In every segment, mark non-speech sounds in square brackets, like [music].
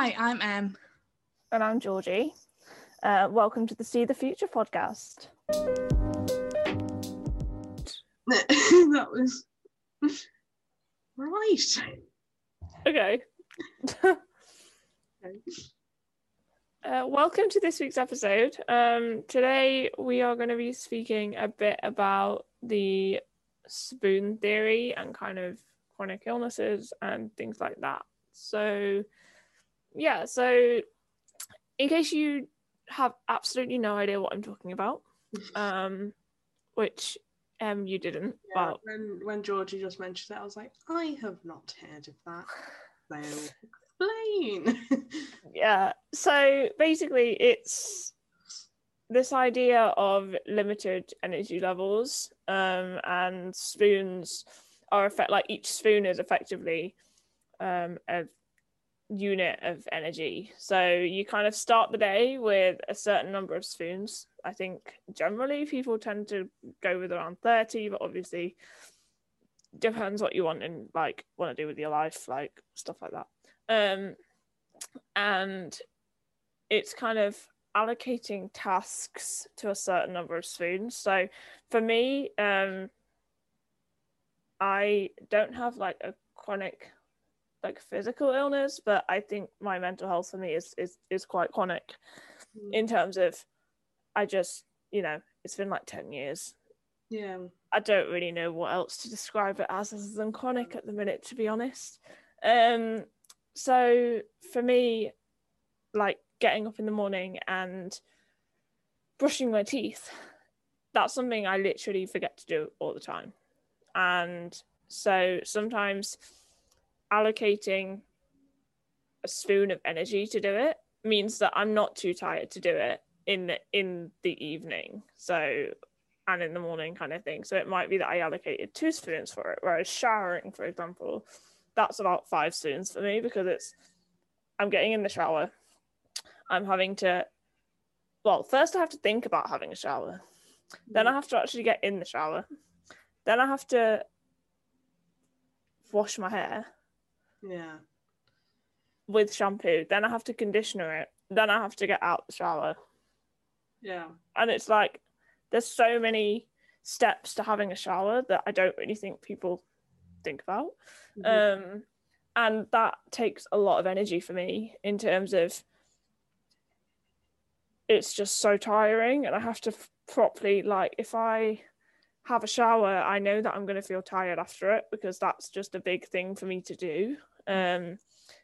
Hi, I'm Em. And I'm Georgie. Uh, welcome to the See the Future podcast. [laughs] that was right. [laughs] Okay. uh, welcome to this week's episode. Um, today we are going to be speaking a bit about the spoon theory and kind of chronic illnesses and things like that. So, yeah, so in case you have absolutely no idea what I'm talking about, [laughs] um, which um you didn't, Yeah, but when when Georgie just mentioned it, I was like, I have not heard of that. So explain. [laughs] yeah so basically it's this idea of limited energy levels um and spoons are effect like each spoon is effectively um a unit of energy. So you kind of start the day with a certain number of spoons. I think generally people tend to go with around 30 but obviously depends what you want and like want to do with your life like stuff like that. Um and it's kind of allocating tasks to a certain number of spoons. So for me, um, I don't have like a chronic like physical illness, but I think my mental health for me is is is quite chronic in terms of I just you know it's been like ten years. yeah. I don't really know what else to describe it as other than chronic at the minute, to be honest. Um, so for me, like getting up in the morning and brushing my teeth, that's something I literally forget to do all the time. And so sometimes allocating a spoon of energy to do it means that I'm not too tired to do it in the, in the evening. So and in the morning kind of thing. So it might be that I allocated two spoons for it, whereas showering, for example, that's about five spoons for me because it's I'm getting in the shower. I'm having to well, first I have to think about having a shower. Then I mm. have to actually get in the shower. Then I have to wash my hair Yeah. with shampoo. Then I have to conditioner it. Then I have to get out the shower. Yeah. and it's like there's so many steps to having a shower that I don't really think people think about. Mhm. Um, and that takes a lot of energy for me in terms of it's just so tiring, and I have to f- properly like if I have a shower, I know that I'm going to feel tired after it because that's just a big thing for me to do. Um,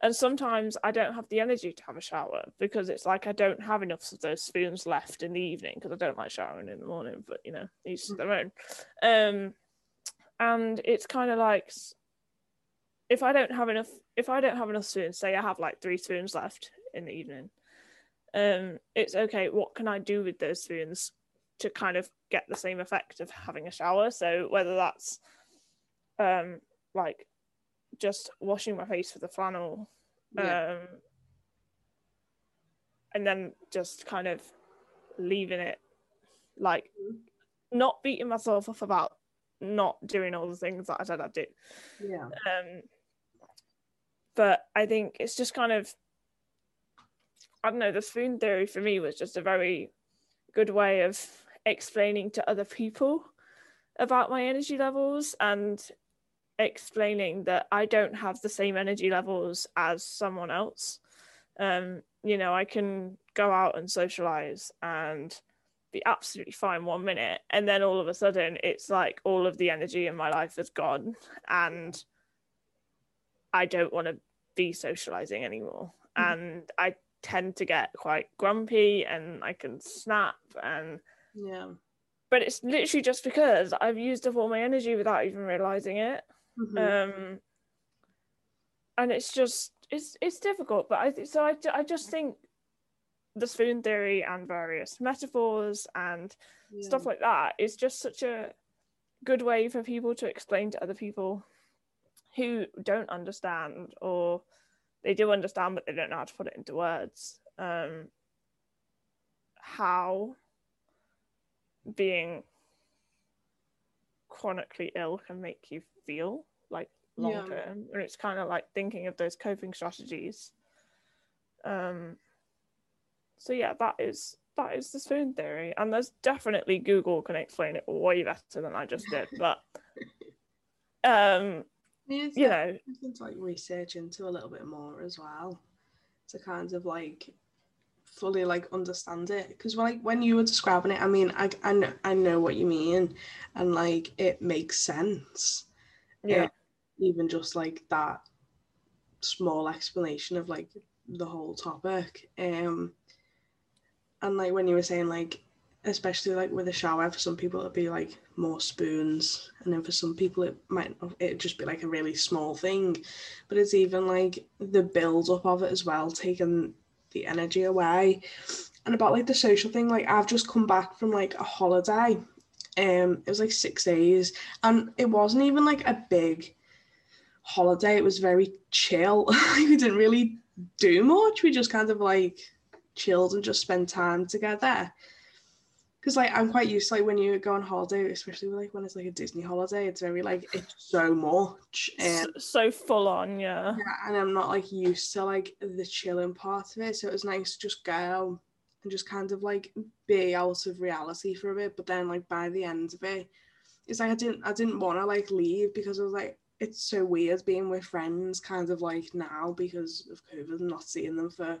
and sometimes I don't have the energy to have a shower because it's like I don't have enough of those spoons left in the evening because I don't like showering in the morning, but you know, each to their own. Um, and it's kind of like if I don't have enough, if I don't have enough spoons, say I have like three spoons left in the evening, um, it's okay. What can I do with those spoons to kind of get the same effect of having a shower? So whether that's um like just washing my face with a flannel Yeah. um and then just kind of leaving it like not beating myself up about not doing all the things that I said I'd do. yeah. Um but I think it's just kind of I don't know, the spoon theory for me was just a very good way of explaining to other people about my energy levels and explaining that I don't have the same energy levels as someone else. Um, you know, I can go out and socialize and be absolutely fine one minute, and then all of a sudden it's like all of the energy in my life is gone, and I don't want to be socializing anymore. Mhm. And I tend to get quite grumpy and I can snap and Yeah. but it's literally just because I've used up all my energy without even realizing it. Mhm. Um, and it's just it's it's difficult. But I th- so I I just think the spoon theory and various metaphors and yeah. stuff like that is just such a good way for people to explain to other people who don't understand or they do understand but they don't know how to put it into words um how being chronically ill can make you feel like long Yeah. term and it's kind of like thinking of those coping strategies. Um, so yeah, that is that is the spoon theory, and there's definitely Google can explain it way better than I just did, [laughs] but um, It's you know, like research into a little bit more as well. To kind of like fully like understand it. Because like when you were describing it i mean I, I, know, I know what you mean and like it makes sense. Yeah, Um, even just like that small explanation of like the whole topic um and like when you were saying like especially like with a shower for some people it'd be like more spoons and then for some people it might it just be like a really small thing. But it's even like the build up of it as well taking the energy away. And about like the social thing like i've just come back from like a holiday um it was like six days and it wasn't even like a big holiday it was very chill. [laughs] We didn't really do much we just kind of like chilled and just spent time together because like i'm quite used to like when you go on holiday especially like when it's like a disney holiday it's very like it's so much so, and so full on, yeah, yeah, and i'm not like used to like the chilling part of it so it was nice to just go and just kind of like be out of reality for a bit but then like by the end of it it's like i didn't i didn't want to like leave because i was like it's so weird being with friends kind of like now because of covid and not seeing them for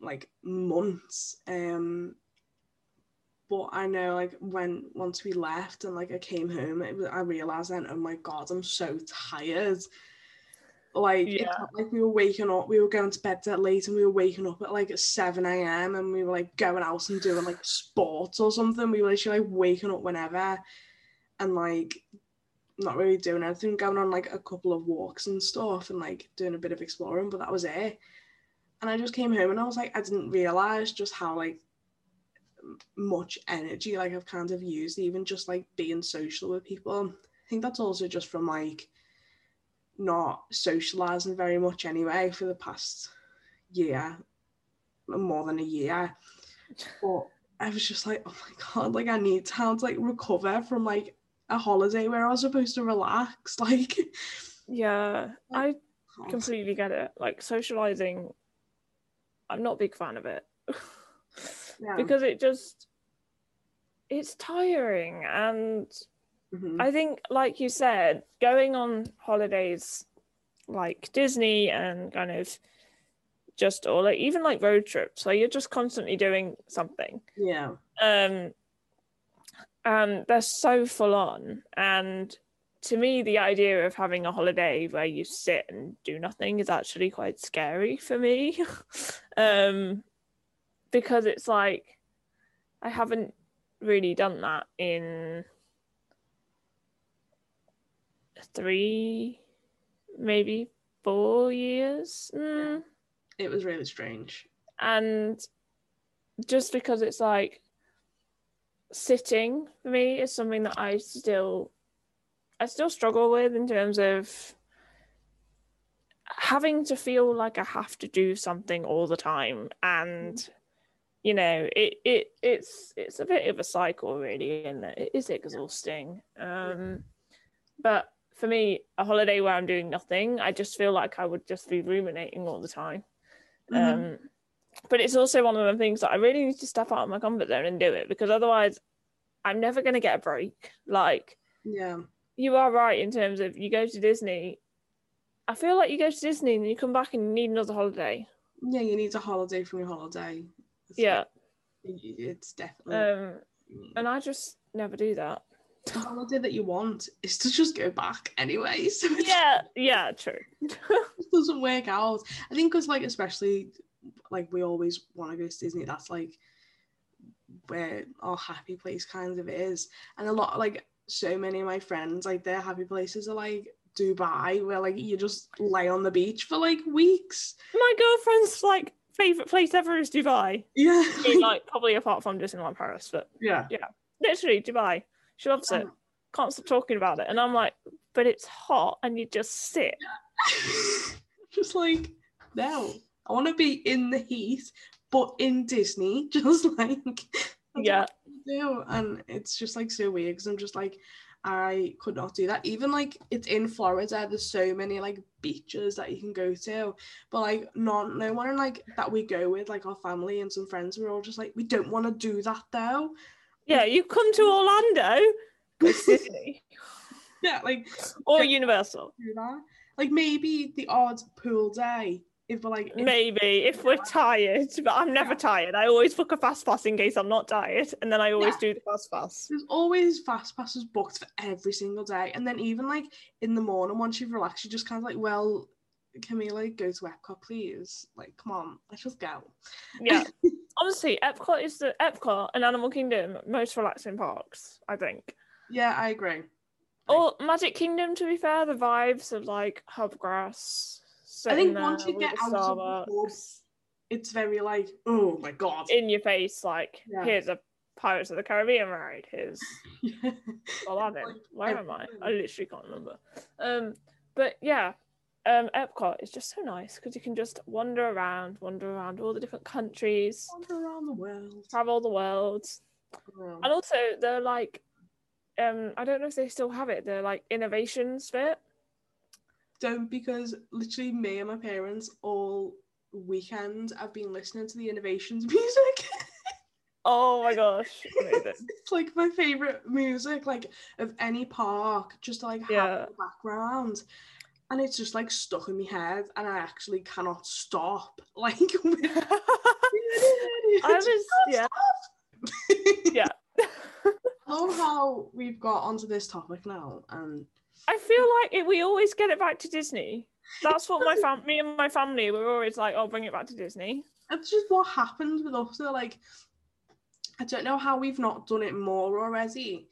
like months um but I know like when once we left and like I came home, it was, I realized then, oh my god, I'm so tired. Like it's not like we were waking up, we were going to bed that late, and we were waking up at like seven a.m. and we were like going out and doing like sports or something. We were literally like waking up whenever, and like not really doing anything, going on like a couple of walks and stuff, and like doing a bit of exploring, but that was it. And I just came home and I was like, I didn't realize just how like much energy like I've kind of used even just like being social with people. I think that's also just from like not socializing very much anyway for the past year, more than a year. But I was just like, oh my god, like I need time to like recover from like a holiday where I was supposed to relax. [laughs] Like yeah. I completely get it. Like socializing, I'm not a big fan of it Yeah. because it just it's tiring and Mhm. I think, like you said, going on holidays like Disney and kind of just or like even like road trips, like you're just constantly doing something. yeah. Um, and they're so full on. And to me, the idea of having a holiday where you sit and do nothing is actually quite scary for me. [laughs] um, because it's like I haven't really done that in three, maybe four years. Mm. It was really strange. And just because it's like sitting for me is something that I still I still struggle with in terms of having to feel like I have to do something all the time and you know it, it it's it's a bit of a cycle really and it? Is exhausting. Um but for me a holiday where i'm doing nothing i just feel like i would just be ruminating all the time. Mhm. um but it's also one of the things that i really need to step out of my comfort zone and do it because otherwise i'm never going to get a break. Like Yeah. you are right in terms of you go to disney. I feel like you go to disney and you come back and you need another holiday. Yeah, you need a holiday from your holiday. It's yeah it's definitely um and i just never do that the holiday that you want is to just go back anyway. [laughs] So yeah yeah true [laughs] just doesn't work out. I think because like especially like we always want to go to Disney. That's like where our happy place kind of is, and a lot like so many of my friends like their happy places are like Dubai, where like you just lay on the beach for like weeks. my girlfriend's like favorite place ever is dubai. Yeah, I mean, [laughs] like probably apart from disneyland paris but yeah. Yeah, literally dubai. She loves it. Um, can't stop talking about it. And i'm like but it's hot and you just sit. [laughs] Just like no, I want to be in the heat, but in Disney, [laughs] just like yeah. do. And it's just like so weird because I'm just like, I could not do that. Even like it's in Florida, there's so many like beaches that you can go to, but like not no one like that we go with like our family and some friends. We're all just like we don't want to do that though. Yeah, you come to Orlando, go to Disney [laughs] Yeah, like or Universal. do that. Like maybe the odd pool day if we're like if- Maybe if we're tired, but I'm never Yeah. tired. I always book a fast pass in case I'm not tired, and then I always Yeah. do the fast pass. There's always fast passes booked for every single day, and then even like in the morning, once you've relaxed, you just kind of like, well, can we like go to Epcot, please? Like, come on, let's just go. Yeah, [laughs] honestly, Epcot is the Epcot and Animal Kingdom most relaxing parks. I think. Yeah, I agree. Or Magic Kingdom, to be fair, the vibes of like Hubgrass. I think once you get out of the hub, it's very like, oh my god. in your face, like Yeah. here's a Pirates of the Caribbean ride. Here's [laughs] Yeah. Aladdin. Like, Where am I? I literally can't remember. Um, but yeah, um, Epcot is just so nice because you can just wander around, wander around all the different countries, Wander around the world. travel the world, Yeah. and also they're like, um, I don't know if they still have it. They're like innovations bit. Don't because literally me and my parents all weekend have been listening to the innovations [laughs] music. Oh my gosh, [laughs] it's like my favorite music, like of any park, just to like have Yeah. the background. And it's just like stuck in my head, and I actually cannot stop. [laughs] Like, I was yeah yeah. I love how we've got onto this topic now, and I feel like it, we always get it back to Disney. That's what my fam, me and my family, we're always like, oh, bring it back to Disney. that's just what happens with us. So, like, I don't know how we've not done it more already,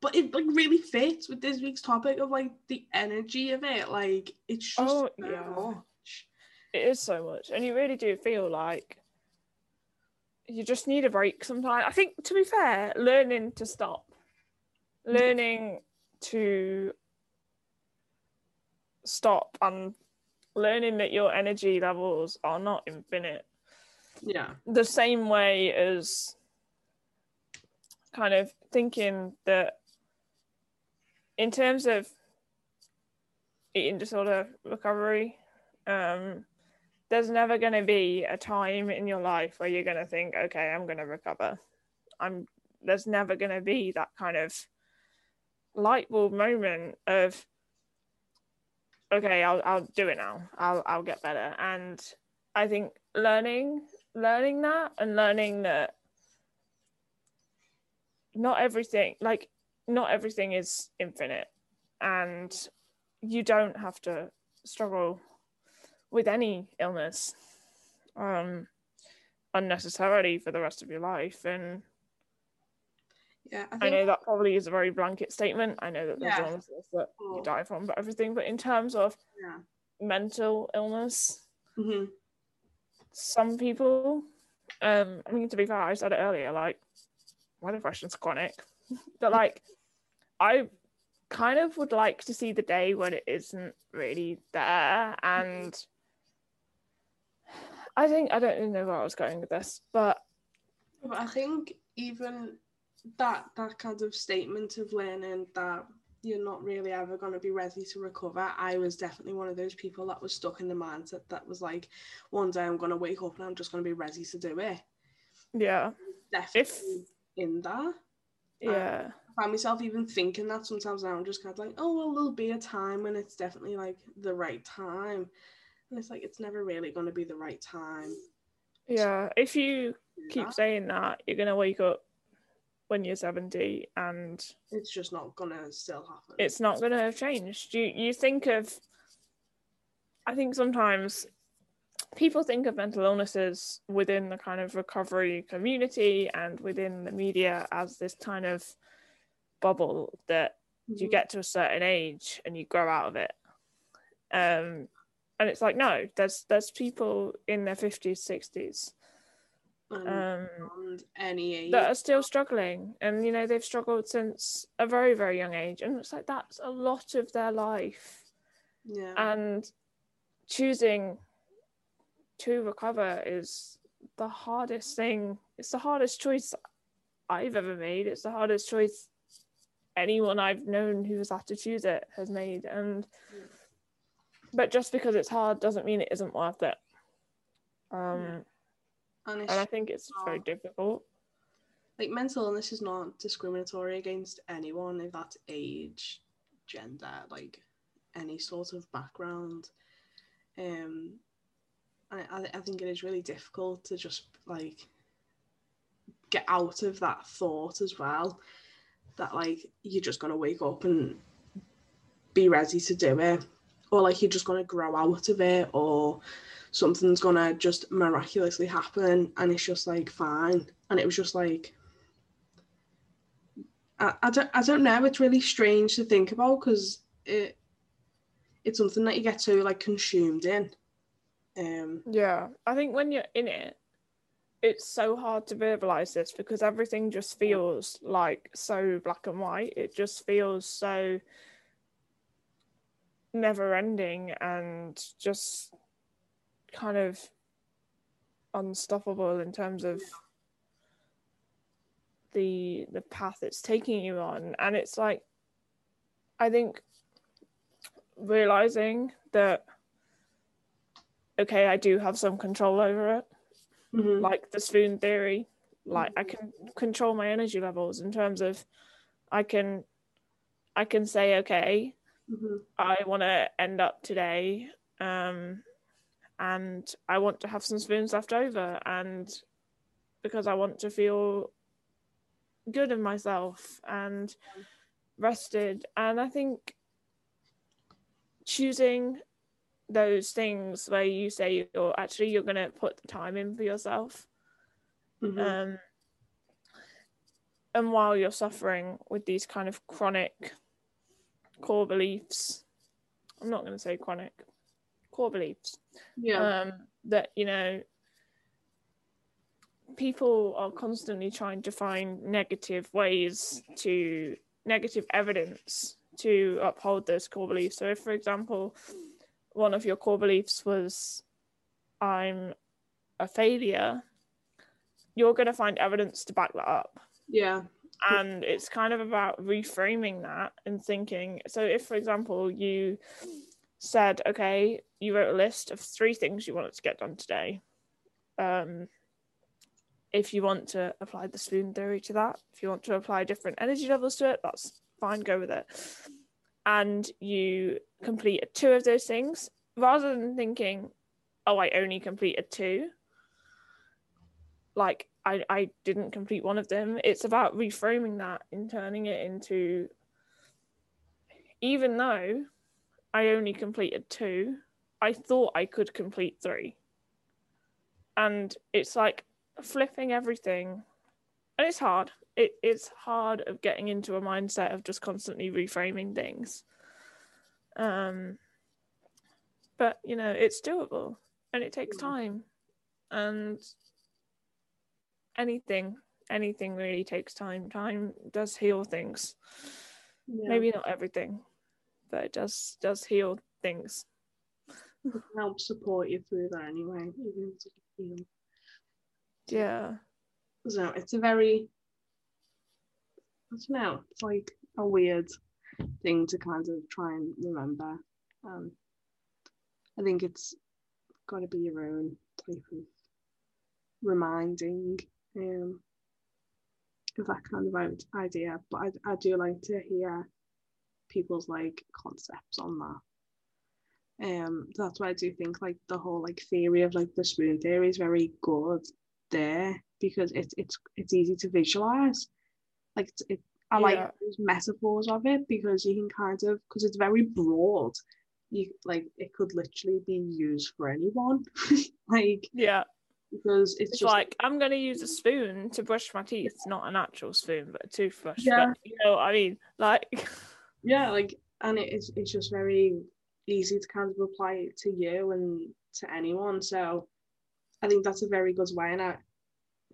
but it like really fits with this week's topic of like the energy of it. Like, it's just Oh, so yeah. much. It is so much, and you really do feel like you just need a break sometimes. I think, to be fair, learning to stop, learning to stop, and learning that your energy levels are not infinite. Yeah, the same way as kind of thinking that in terms of eating disorder recovery um there's never going to be a time in your life where you're going to think okay i'm going to recover i'm there's never going to be that kind of light bulb moment of okay i'll i'll do it now. I'll i'll get better. And i think learning learning that and learning that not everything like not everything is infinite. And you don't have to struggle with any illness um unnecessarily for the rest of your life. And yeah. I I know that probably is a very blanket statement. I know that there's Yeah. illnesses that you Oh. die from, but everything. But in terms of yeah. mental illness, hmm some people, um, I mean, to be fair, I said it earlier, like my depression's chronic, [laughs] but like I kind of would like to see the day when it isn't really there, and I think I don't even know where I was going with this, But I think even that that kind of statement of learning that you're not really ever going to be ready to recover. I was definitely one of those people that was stuck in the mindset that was like, one day I'm going to wake up and I'm just going to be ready to do it. yeah, Definitely in that. Um, yeah, I find myself even thinking that sometimes now I'm just kind of like, oh well, there'll be a time when it's definitely like the right time, and it's like it's never really going to be the right time. yeah. If you keep that. saying that, you're gonna wake up when you're 70 and It's just not to still happen. it's not to have changed. You you think of I think sometimes people think of mental illnesses within the kind of recovery community and within the media as this kind of bubble that you Mhm. get to a certain age and you grow out of it. Um and it's like no, there's there's people in their 50s, 60s And um beyond any age. that are still struggling and you know they've struggled since a very very young age and it's like that's a lot of their life yeah. and choosing to recover is the hardest thing it's the hardest choice i've ever made it's the hardest choice anyone I've known who has had to choose it has made. And but just because it's hard doesn't mean it isn't worth it. Um, and, and I think it's not, very difficult. Like mental illness is not discriminatory against anyone if that's age, gender, like any sort of background. Um, I, I think it is really difficult to just like get out of that thought as well that like you're just gonna wake up and be ready to do it or like you're just gonna grow out of it or something's gonna just miraculously happen and it's just like fine. And it was just like I, I don't I don't know. It's really strange to think about because it it's something that you get so like consumed in. Um yeah. I think when you're in it it's so hard to verbalize this because everything just feels like so black and white. It just feels so never ending and just kind of unstoppable in terms of the the path it's taking you on and it's like i think realizing that okay i do have some control over it mm-hmm. like the spoon theory like i can control my energy levels in terms of i can i can say okay mm-hmm. i want to end up today um and I want to have some spoons left over and because I want to feel good in myself and rested and I think choosing those things where you say you're actually you're going to put the time in for yourself mm-hmm. um and while you're suffering with these kind of chronic core beliefs i'm not going to say chronic core beliefs. Yeah. Um, that you know, people are constantly trying to find negative ways to negative evidence to uphold those core beliefs. So, if, for example, one of your core beliefs was, "I'm a failure," you're going to find evidence to back that up. Yeah. And it's kind of about reframing that and thinking. So, if, for example, you said, okay, you wrote a list of three things you wanted to get done today. Um, if you want to apply the spoon theory to that, if you want to apply different energy levels to it, that's fine, go with it. And you completed two of those things rather than thinking, oh, I only completed two. Like, I, I didn't complete one of them. It's about reframing that and turning it into, even though I only completed two. I thought I could complete three. And it's like flipping everything. And it's hard. It, it's hard of getting into a mindset of just constantly reframing things. Um, but, you know, it's doable and it takes time. And anything, anything really takes time. Time does heal things. Yeah. Maybe not everything, but it does does heal things. It help support you through that anyway, even to heal. Yeah. So it's a very I don't know, it's like a weird thing to kind of try and remember. Um I think it's gotta be your own type of reminding um of that kind of idea. But I, I do like to hear people's like concepts on that. Um, that's why I do think like the whole like theory of like the spoon theory is very good there because it's it's it's easy to visualize. Like it's, it, I yeah. like those metaphors of it because you can kind of because it's very broad. You like it could literally be used for anyone. [laughs] like yeah, because it's, it's just like I'm going to use a spoon to brush my teeth, not an actual spoon, but a toothbrush. Yeah. But, you know what I mean? Like [laughs] yeah like and it is it's just very easy to kind of apply it to you and to anyone. So i think that's a very good way and I,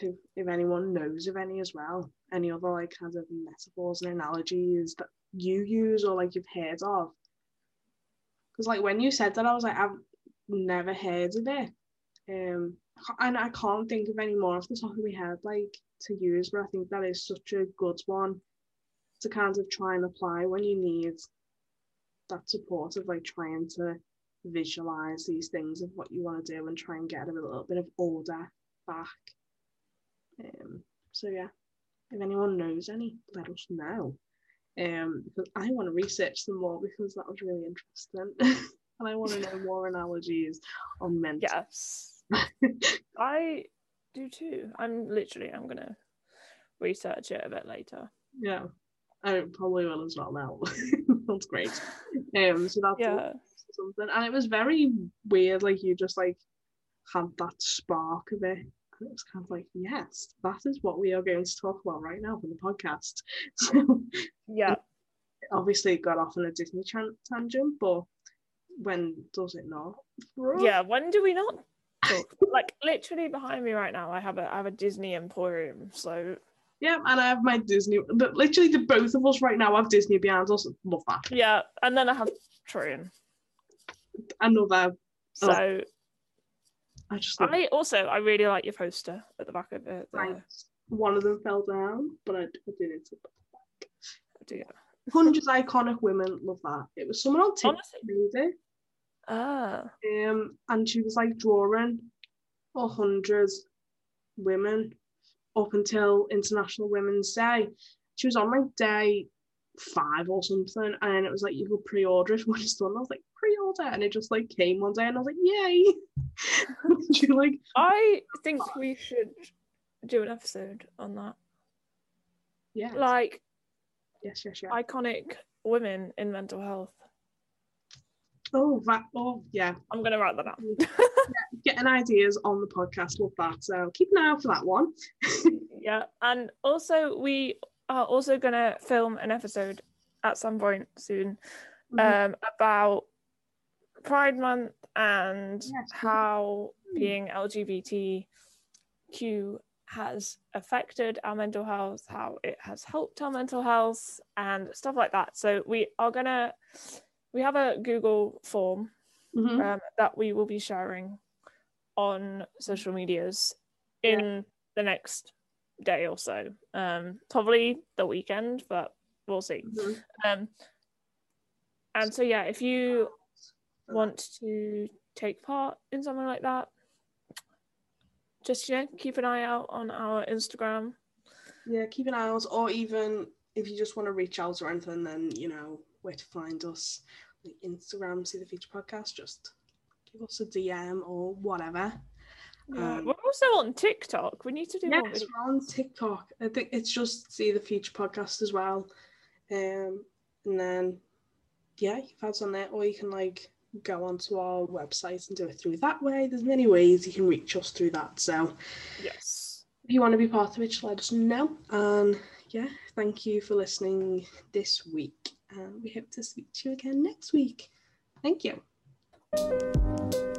if, if anyone knows of any as well any other like kind of metaphors and analogies that you use or like you've heard of. Because like when you said that i was like i've never heard of it. Um and i can't think of any more off the top of my head like to use but i think that is such a good one to kind of try and apply when you need that support of like trying to visualize these things of what you want to do and try and get a little bit of order back. Um, so yeah, if anyone knows any, let us know. Um, because I want to research some more because that was really interesting, [laughs] and I want to know more analogies on mental. Yes, [laughs] I do too. I'm literally. I'm gonna research it a bit later. Yeah, I probably will as well now. [laughs] that's great. Um, so that's Yeah, something, and it was very weird. Like you just like had that spark of it. And it was kind of like, yes, that is what we are going to talk about right now for the podcast. [laughs] So yeah. obviously it got off on a Disney chan- tangent, but when does it not? Yeah, when do we not like literally behind me right now, I have a I have a Disney Emporium. So Yeah, and I have my Disney. Literally, the both of us right now have Disney behind us. Love that. yeah, and then I have Trojan. Another. So Oh. I just I also I really like your poster at the back of it. The, Thanks. One of them fell down, but I, I didn't. yeah. Hundred iconic women. Love that. It was someone on TikTok Honestly, ah, Um, and she was like drawing a hundred women up until International Women's Day. She was on like day five or something, and it was like you could pre-order it when it's done. I was like pre-order, and it just like came one day, and I was like, yay! [laughs] she like I think we should do an episode on that. yes, Like yes, yes, yes. iconic women in mental health. Oh, that. Oh, yeah. I'm gonna write that down. Getting ideas on the podcast. Love that. So keep an eye out for that one. [laughs] Yeah, and also we are also gonna film an episode at some point soon Mhm. um, about Pride Month and Yes. how being LGBTQ has affected our mental health, how it has helped our mental health, and stuff like that. So we are gonna we have a Google form Mhm. um, that we will be sharing on social medias in the next day or so. Um, probably the weekend, but we'll see. Mhm. Um, and so yeah, if you want to take part in something like that, just you know, keep an eye out on our Instagram. Yeah, keep an eye out, or even if you just want to reach out or anything, then you know where to find us. Like Instagram, see the future podcast. Just give us a DM or whatever. Yeah, Um, we're also on TikTok. We need to do more. Yes, videos. we're on TikTok. I think it's just see the future podcast as well. Um, and then yeah, you can find on there, or you can like go onto our website and do it through that way. There's many ways you can reach us through that. So Yes. if you want to be part of it, just let us know. And yeah, thank you for listening this week. And we hope to speak to you again next week. Thank you. Thank you.